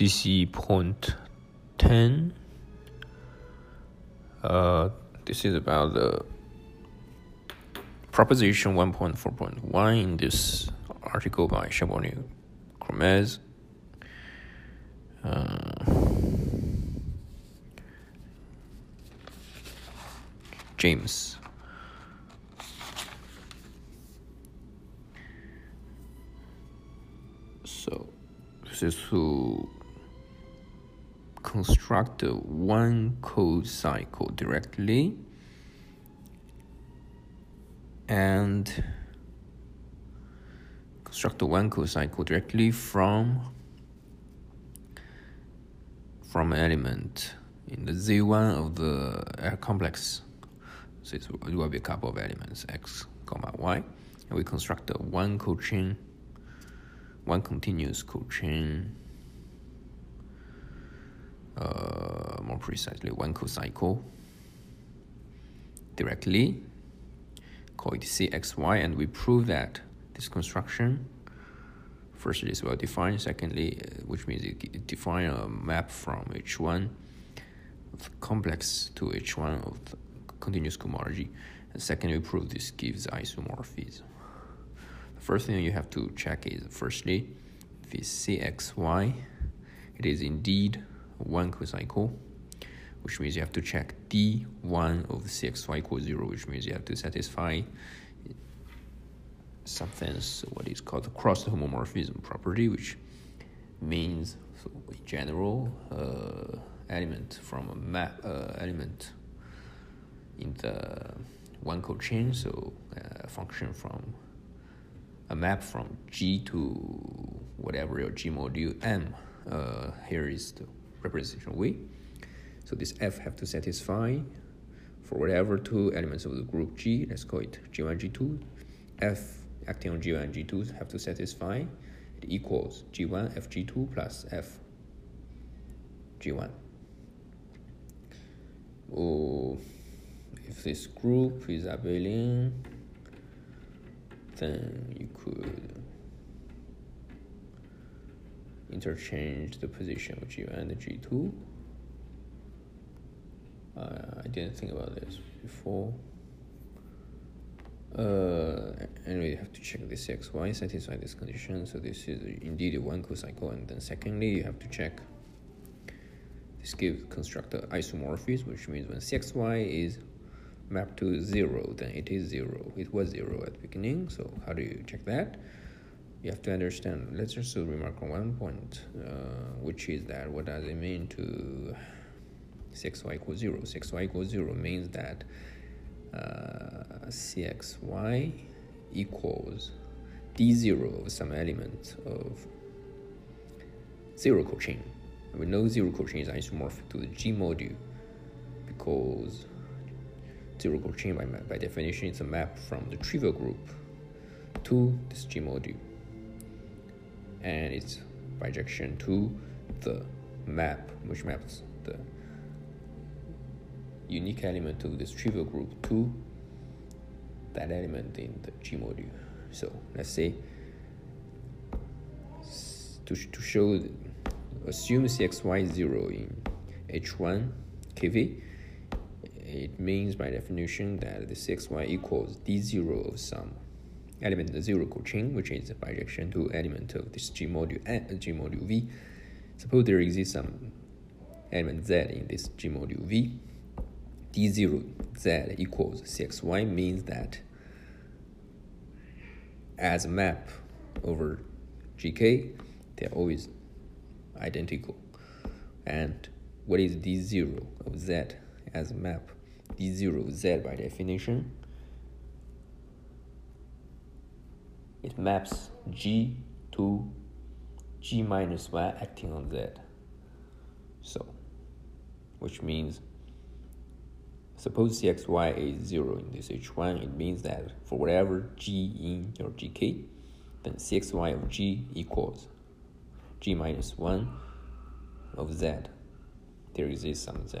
CC point 10. Uh, this is about the proposition 1.4.1 in this article by Cherbonnier Colmez. Uh, James. So this is to construct the one cocycle directly and construct the one cocycle directly from from element in the z1 of the complex. So it will be a couple of elements x comma y, and we construct a one cochain, one continuous cochain. Uh, more precisely, one cocycle directly. Call it CXY, and we prove that this construction firstly is well defined secondly uh, which means it define a map from h1 of complex to h1 of continuous cohomology and secondly we prove this gives isomorphism the first thing you have to check is firstly this cxy it is indeed one cocycle which means you have to check d1 of cxy equals 0 which means you have to satisfy something what is called the cross homomorphism property, which means so in general uh, element from a map uh, element in the one code cochain, so a uh, function from a map from G to whatever your G module M. Uh, here is the representation way. So this F have to satisfy for whatever two elements of the group G. Let's call it G1, G2. F acting on G1 and G2 have to satisfy, it equals G1 FG2 plus F G1. Oh, if this group is abelian, then you could interchange the position of G1 and G2. Uh, I didn't think about this before. Uh, anyway, you have to check this xy satisfy this condition. So this is indeed a one cocycle, and then secondly, you have to check this gives construct the isomorphism, which means when cxy is mapped to zero, then it is zero. It was zero at the beginning. So how do you check that? You have to understand. Let's just remark on one point, uh, which is that what does it mean to 6y equals zero? 6y equals zero means that uh, cxy equals d0 of some element of zero cochain. We know zero cochain is isomorphic to the G module because zero cochain by, by definition is a map from the trivial group to this G module and it's bijection to the map which maps the unique element of this trivial group to that element in the G module. So let's say to, to show, assume CXY0 in H1 KV, it means by definition that the CXY equals D0 of some element in the zero cochain, which is a bijection to element of this G module uh, G module V. Suppose there exists some element Z in this G module V. D0 z equals cxy means that as a map over gk they're always identical. And what is d0 of z as a map? D0 z by definition it maps g to g minus y acting on z so which means Suppose cxy is 0 in this h1, it means that for whatever g in your gk, then cxy of g equals g minus 1 of z. There exists some z.